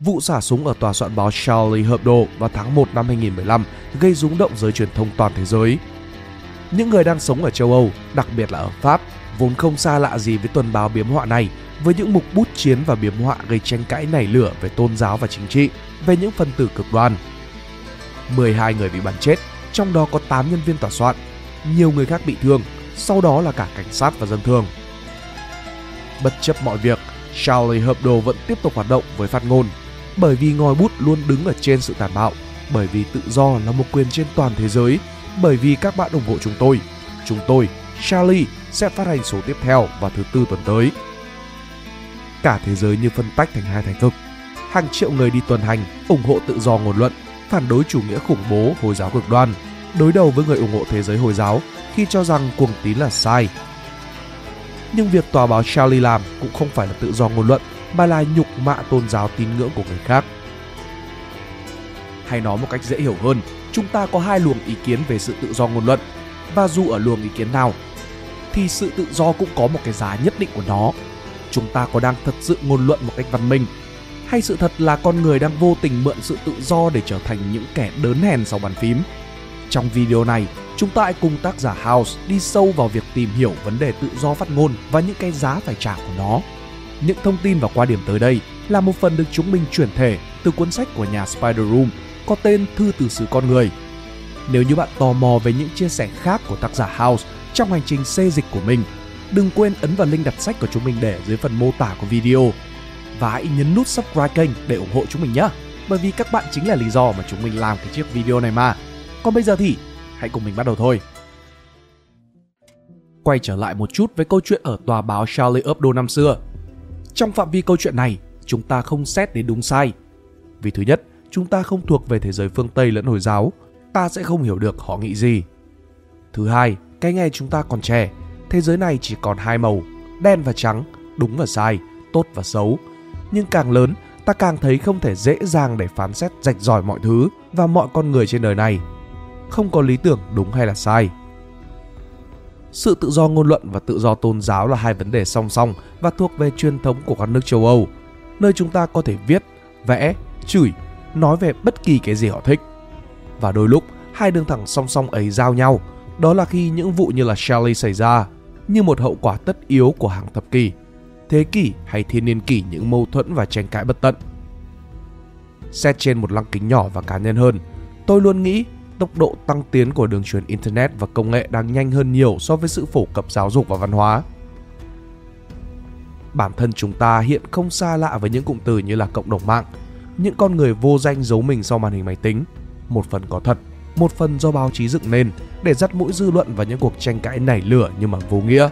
Vụ xả súng ở tòa soạn báo Charlie Hebdo vào tháng 1 năm 2015 gây rúng động giới truyền thông toàn thế giới. Những người đang sống ở châu Âu, đặc biệt là ở Pháp, vốn không xa lạ gì với tuần báo biếm họa này với những mục bút chiến và biếm họa gây tranh cãi nảy lửa về tôn giáo và chính trị, về những phần tử cực đoan. 12 người bị bắn chết, trong đó có 8 nhân viên tòa soạn, nhiều người khác bị thương, sau đó là cả cảnh sát và dân thường. Bất chấp mọi việc, Charlie Hebdo vẫn tiếp tục hoạt động với phát ngôn, bởi vì ngòi bút luôn đứng ở trên sự tàn bạo, bởi vì tự do là một quyền trên toàn thế giới, bởi vì các bạn ủng hộ chúng tôi. Chúng tôi, Charlie, sẽ phát hành số tiếp theo vào thứ tư tuần tới. Cả thế giới như phân tách thành hai thành cực. Hàng triệu người đi tuần hành, ủng hộ tự do ngôn luận, phản đối chủ nghĩa khủng bố Hồi giáo cực đoan, đối đầu với người ủng hộ thế giới Hồi giáo khi cho rằng cuồng tín là sai. Nhưng việc tòa báo Charlie làm cũng không phải là tự do ngôn luận mà là nhục mạ tôn giáo tín ngưỡng của người khác. Hay nói một cách dễ hiểu hơn, chúng ta có hai luồng ý kiến về sự tự do ngôn luận và dù ở luồng ý kiến nào thì sự tự do cũng có một cái giá nhất định của nó. Chúng ta có đang thật sự ngôn luận một cách văn minh hay sự thật là con người đang vô tình mượn sự tự do để trở thành những kẻ đớn hèn sau bàn phím. Trong video này, chúng ta hãy cùng tác giả House đi sâu vào việc tìm hiểu vấn đề tự do phát ngôn và những cái giá phải trả của nó. Những thông tin và quan điểm tới đây là một phần được chúng mình chuyển thể từ cuốn sách của nhà Spider Room có tên Thư từ xứ con người. Nếu như bạn tò mò về những chia sẻ khác của tác giả House trong hành trình xê dịch của mình, đừng quên ấn vào link đặt sách của chúng mình để dưới phần mô tả của video và hãy nhấn nút subscribe kênh để ủng hộ chúng mình nhé. Bởi vì các bạn chính là lý do mà chúng mình làm cái chiếc video này mà. Còn bây giờ thì hãy cùng mình bắt đầu thôi. Quay trở lại một chút với câu chuyện ở tòa báo Charlie Hebdo năm xưa. Trong phạm vi câu chuyện này, chúng ta không xét đến đúng sai. Vì thứ nhất, chúng ta không thuộc về thế giới phương Tây lẫn Hồi giáo, ta sẽ không hiểu được họ nghĩ gì. Thứ hai, cái ngày chúng ta còn trẻ, thế giới này chỉ còn hai màu, đen và trắng, đúng và sai, tốt và xấu. Nhưng càng lớn, ta càng thấy không thể dễ dàng để phán xét rạch ròi mọi thứ và mọi con người trên đời này. Không có lý tưởng đúng hay là sai. Sự tự do ngôn luận và tự do tôn giáo là hai vấn đề song song và thuộc về truyền thống của các nước châu Âu, nơi chúng ta có thể viết, vẽ, chửi, nói về bất kỳ cái gì họ thích. Và đôi lúc, hai đường thẳng song song ấy giao nhau, đó là khi những vụ như là Shelley xảy ra, như một hậu quả tất yếu của hàng thập kỷ, thế kỷ hay thiên niên kỷ những mâu thuẫn và tranh cãi bất tận. Xét trên một lăng kính nhỏ và cá nhân hơn, tôi luôn nghĩ tốc độ tăng tiến của đường truyền internet và công nghệ đang nhanh hơn nhiều so với sự phổ cập giáo dục và văn hóa. Bản thân chúng ta hiện không xa lạ với những cụm từ như là cộng đồng mạng, những con người vô danh giấu mình sau màn hình máy tính, một phần có thật, một phần do báo chí dựng nên để dắt mũi dư luận vào những cuộc tranh cãi nảy lửa nhưng mà vô nghĩa.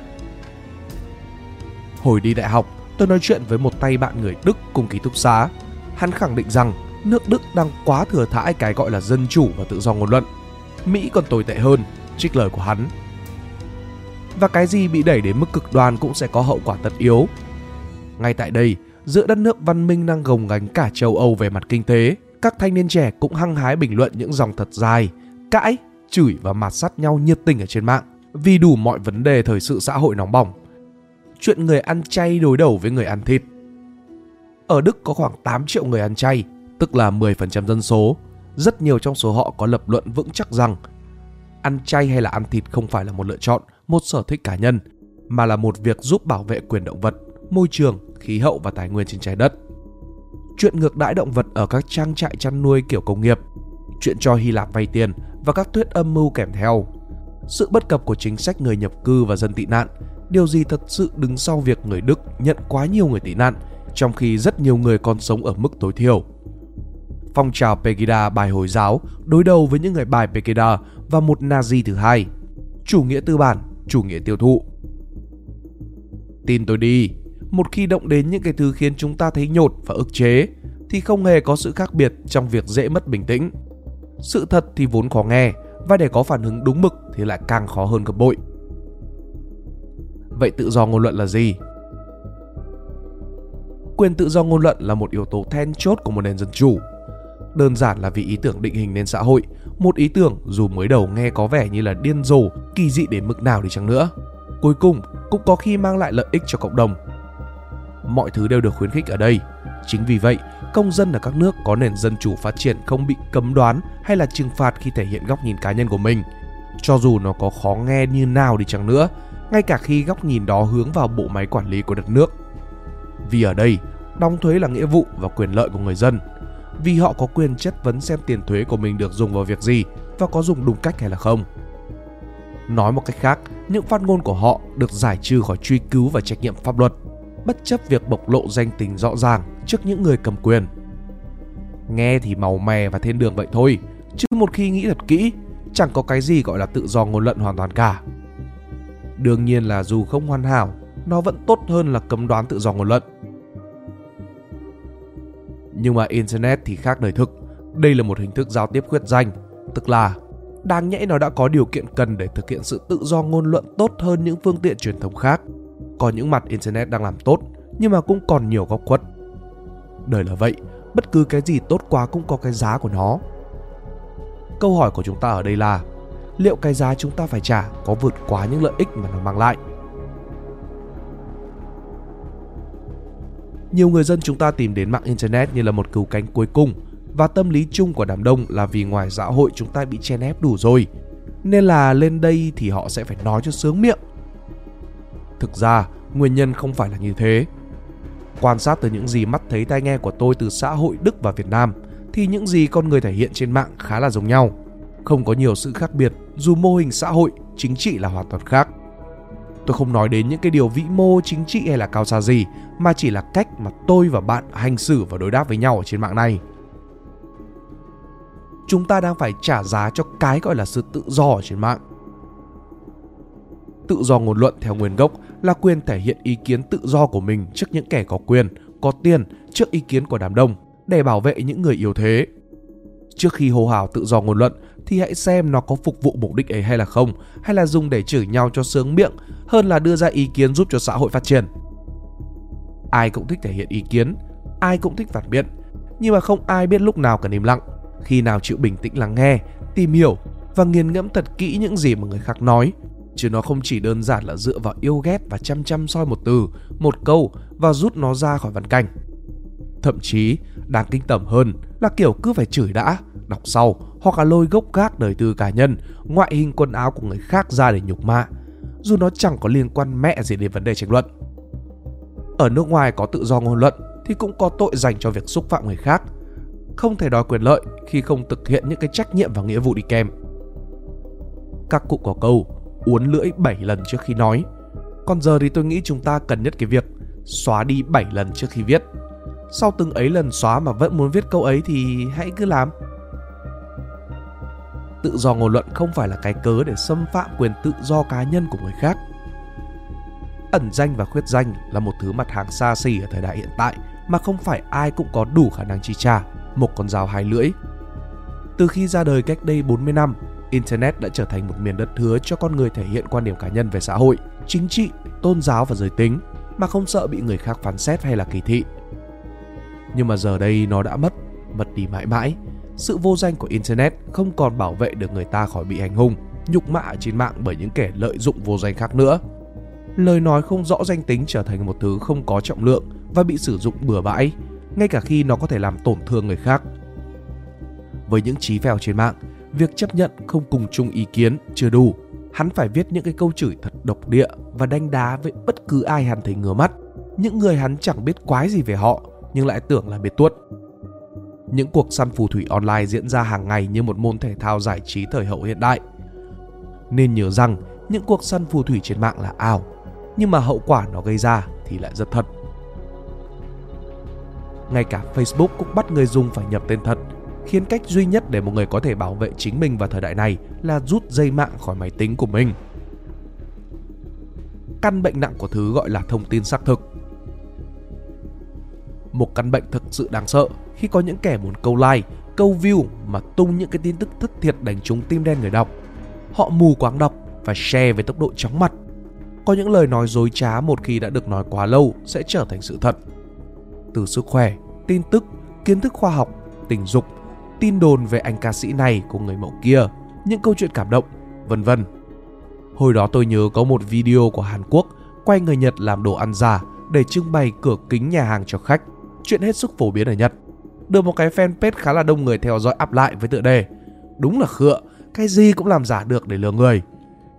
Hồi đi đại học, tôi nói chuyện với một tay bạn người Đức cùng ký túc xá. Hắn khẳng định rằng nước Đức đang quá thừa thãi cái gọi là dân chủ và tự do ngôn luận. Mỹ còn tồi tệ hơn, trích lời của hắn. Và cái gì bị đẩy đến mức cực đoan cũng sẽ có hậu quả tất yếu. Ngay tại đây, giữa đất nước văn minh đang gồng gánh cả châu Âu về mặt kinh tế, các thanh niên trẻ cũng hăng hái bình luận những dòng thật dài, cãi, chửi và mạt sát nhau nhiệt tình ở trên mạng vì đủ mọi vấn đề thời sự xã hội nóng bỏng. Chuyện người ăn chay đối đầu với người ăn thịt. Ở Đức có khoảng 8 triệu người ăn chay, tức là 10% dân số. Rất nhiều trong số họ có lập luận vững chắc rằng ăn chay hay là ăn thịt không phải là một lựa chọn, một sở thích cá nhân, mà là một việc giúp bảo vệ quyền động vật, môi trường, khí hậu và tài nguyên trên trái đất. Chuyện ngược đãi động vật ở các trang trại chăn nuôi kiểu công nghiệp, chuyện cho Hy Lạp vay tiền và các thuyết âm mưu kèm theo. Sự bất cập của chính sách người nhập cư và dân tị nạn, điều gì thật sự đứng sau việc người Đức nhận quá nhiều người tị nạn, trong khi rất nhiều người còn sống ở mức tối thiểu phong trào Pegida bài Hồi giáo đối đầu với những người bài Pegida và một Nazi thứ hai, chủ nghĩa tư bản, chủ nghĩa tiêu thụ. Tin tôi đi, một khi động đến những cái thứ khiến chúng ta thấy nhột và ức chế thì không hề có sự khác biệt trong việc dễ mất bình tĩnh. Sự thật thì vốn khó nghe và để có phản ứng đúng mực thì lại càng khó hơn gấp bội. Vậy tự do ngôn luận là gì? Quyền tự do ngôn luận là một yếu tố then chốt của một nền dân chủ đơn giản là vì ý tưởng định hình nên xã hội, một ý tưởng dù mới đầu nghe có vẻ như là điên rồ, kỳ dị đến mức nào đi chăng nữa. Cuối cùng cũng có khi mang lại lợi ích cho cộng đồng. Mọi thứ đều được khuyến khích ở đây. Chính vì vậy, công dân ở các nước có nền dân chủ phát triển không bị cấm đoán hay là trừng phạt khi thể hiện góc nhìn cá nhân của mình. Cho dù nó có khó nghe như nào đi chăng nữa, ngay cả khi góc nhìn đó hướng vào bộ máy quản lý của đất nước. Vì ở đây, đóng thuế là nghĩa vụ và quyền lợi của người dân. Vì họ có quyền chất vấn xem tiền thuế của mình được dùng vào việc gì và có dùng đúng cách hay là không. Nói một cách khác, những phát ngôn của họ được giải trừ khỏi truy cứu và trách nhiệm pháp luật, bất chấp việc bộc lộ danh tính rõ ràng trước những người cầm quyền. Nghe thì màu mè và thiên đường vậy thôi, chứ một khi nghĩ thật kỹ, chẳng có cái gì gọi là tự do ngôn luận hoàn toàn cả. Đương nhiên là dù không hoàn hảo, nó vẫn tốt hơn là cấm đoán tự do ngôn luận. Nhưng mà Internet thì khác đời thực. Đây là một hình thức giao tiếp khuyết danh, tức là đáng nhẽ nó đã có điều kiện cần để thực hiện sự tự do ngôn luận tốt hơn những phương tiện truyền thống khác. Có những mặt Internet đang làm tốt, nhưng mà cũng còn nhiều góc khuất. Đời là vậy, bất cứ cái gì tốt quá cũng có cái giá của nó. Câu hỏi của chúng ta ở đây là liệu cái giá chúng ta phải trả có vượt quá những lợi ích mà nó mang lại? Nhiều người dân chúng ta tìm đến mạng Internet như là một cứu cánh cuối cùng và tâm lý chung của đám đông là vì ngoài xã hội chúng ta bị chen ép đủ rồi. Nên là lên đây thì họ sẽ phải nói cho sướng miệng. Thực ra, nguyên nhân không phải là như thế. Quan sát từ những gì mắt thấy tai nghe của tôi từ xã hội Đức và Việt Nam thì những gì con người thể hiện trên mạng khá là giống nhau. Không có nhiều sự khác biệt dù mô hình xã hội, chính trị là hoàn toàn khác. Tôi không nói đến những cái điều vĩ mô chính trị hay là cao xa gì mà chỉ là cách mà tôi và bạn hành xử và đối đáp với nhau ở trên mạng này. Chúng ta đang phải trả giá cho cái gọi là sự tự do ở trên mạng. Tự do ngôn luận theo nguyên gốc là quyền thể hiện ý kiến tự do của mình trước những kẻ có quyền, có tiền trước ý kiến của đám đông để bảo vệ những người yếu thế. Trước khi hô hào tự do ngôn luận thì hãy xem nó có phục vụ mục đích ấy hay là không, hay là dùng để chửi nhau cho sướng miệng hơn là đưa ra ý kiến giúp cho xã hội phát triển. Ai cũng thích thể hiện ý kiến, ai cũng thích phản biện, nhưng mà không ai biết lúc nào cần im lặng, khi nào chịu bình tĩnh lắng nghe, tìm hiểu và nghiền ngẫm thật kỹ những gì mà người khác nói chứ nó không chỉ đơn giản là dựa vào yêu ghét và chăm chăm soi một từ, một câu và rút nó ra khỏi văn cảnh. Thậm chí, đáng kinh tởm hơn là kiểu cứ phải chửi đã, đọc sau hoặc là lôi gốc gác đời tư cá nhân, ngoại hình quần áo của người khác ra để nhục mạ, dù nó chẳng có liên quan mẹ gì đến vấn đề tranh luận. Ở nước ngoài có tự do ngôn luận thì cũng có tội dành cho việc xúc phạm người khác. Không thể đòi quyền lợi khi không thực hiện những cái trách nhiệm và nghĩa vụ đi kèm. Các cụ có câu uốn lưỡi 7 lần trước khi nói. Còn giờ thì tôi nghĩ chúng ta cần nhất cái việc xóa đi 7 lần trước khi viết. Sau từng ấy lần xóa mà vẫn muốn viết câu ấy thì hãy cứ làm tự do ngôn luận không phải là cái cớ để xâm phạm quyền tự do cá nhân của người khác ẩn danh và khuyết danh là một thứ mặt hàng xa xỉ ở thời đại hiện tại mà không phải ai cũng có đủ khả năng chi trả, một con dao hai lưỡi. Từ khi ra đời cách đây 40 năm, Internet đã trở thành một miền đất hứa cho con người thể hiện quan điểm cá nhân về xã hội, chính trị, tôn giáo và giới tính mà không sợ bị người khác phán xét hay là kỳ thị. Nhưng mà giờ đây nó đã mất, mất đi mãi mãi sự vô danh của internet không còn bảo vệ được người ta khỏi bị hành hung, nhục mạ trên mạng bởi những kẻ lợi dụng vô danh khác nữa. Lời nói không rõ danh tính trở thành một thứ không có trọng lượng và bị sử dụng bừa bãi, ngay cả khi nó có thể làm tổn thương người khác. Với những trí phèo trên mạng, việc chấp nhận không cùng chung ý kiến chưa đủ. Hắn phải viết những cái câu chửi thật độc địa và đánh đá với bất cứ ai hắn thấy ngứa mắt. Những người hắn chẳng biết quái gì về họ nhưng lại tưởng là biệt tuốt những cuộc săn phù thủy online diễn ra hàng ngày như một môn thể thao giải trí thời hậu hiện đại. Nên nhớ rằng những cuộc săn phù thủy trên mạng là ảo, nhưng mà hậu quả nó gây ra thì lại rất thật. Ngay cả Facebook cũng bắt người dùng phải nhập tên thật, khiến cách duy nhất để một người có thể bảo vệ chính mình vào thời đại này là rút dây mạng khỏi máy tính của mình. Căn bệnh nặng của thứ gọi là thông tin xác thực một căn bệnh thực sự đáng sợ khi có những kẻ muốn câu like, câu view mà tung những cái tin tức thất thiệt đánh trúng tim đen người đọc. Họ mù quáng đọc và share với tốc độ chóng mặt. Có những lời nói dối trá một khi đã được nói quá lâu sẽ trở thành sự thật. Từ sức khỏe, tin tức, kiến thức khoa học, tình dục, tin đồn về anh ca sĩ này của người mẫu kia, những câu chuyện cảm động, vân vân. Hồi đó tôi nhớ có một video của Hàn Quốc quay người Nhật làm đồ ăn giả để trưng bày cửa kính nhà hàng cho khách chuyện hết sức phổ biến ở Nhật. được một cái fanpage khá là đông người theo dõi up lại với tựa đề Đúng là khựa, cái gì cũng làm giả được để lừa người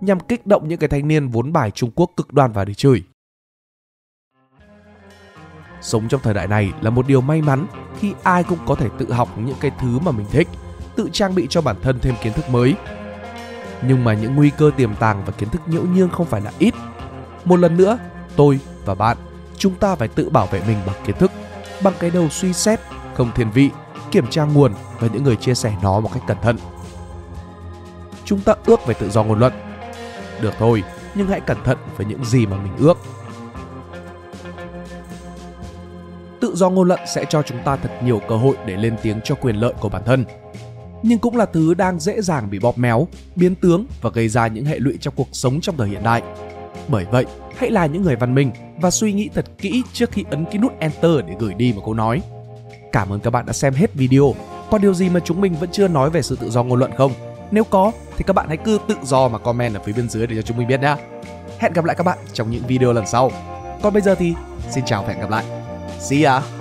nhằm kích động những cái thanh niên vốn bài Trung Quốc cực đoan và để chửi. Sống trong thời đại này là một điều may mắn khi ai cũng có thể tự học những cái thứ mà mình thích, tự trang bị cho bản thân thêm kiến thức mới. Nhưng mà những nguy cơ tiềm tàng và kiến thức nhiễu nhương không phải là ít. Một lần nữa, tôi và bạn, chúng ta phải tự bảo vệ mình bằng kiến thức, bằng cái đầu suy xét, không thiên vị, kiểm tra nguồn và những người chia sẻ nó một cách cẩn thận. Chúng ta ước về tự do ngôn luận. Được thôi, nhưng hãy cẩn thận với những gì mà mình ước tự do ngôn luận sẽ cho chúng ta thật nhiều cơ hội để lên tiếng cho quyền lợi của bản thân nhưng cũng là thứ đang dễ dàng bị bóp méo biến tướng và gây ra những hệ lụy trong cuộc sống trong thời hiện đại bởi vậy hãy là những người văn minh và suy nghĩ thật kỹ trước khi ấn cái nút enter để gửi đi một câu nói. Cảm ơn các bạn đã xem hết video. Có điều gì mà chúng mình vẫn chưa nói về sự tự do ngôn luận không? Nếu có, thì các bạn hãy cứ tự do mà comment ở phía bên dưới để cho chúng mình biết nhé hẹn gặp lại các bạn trong những video lần sau. Còn bây giờ thì, xin chào và hẹn gặp lại. See ya!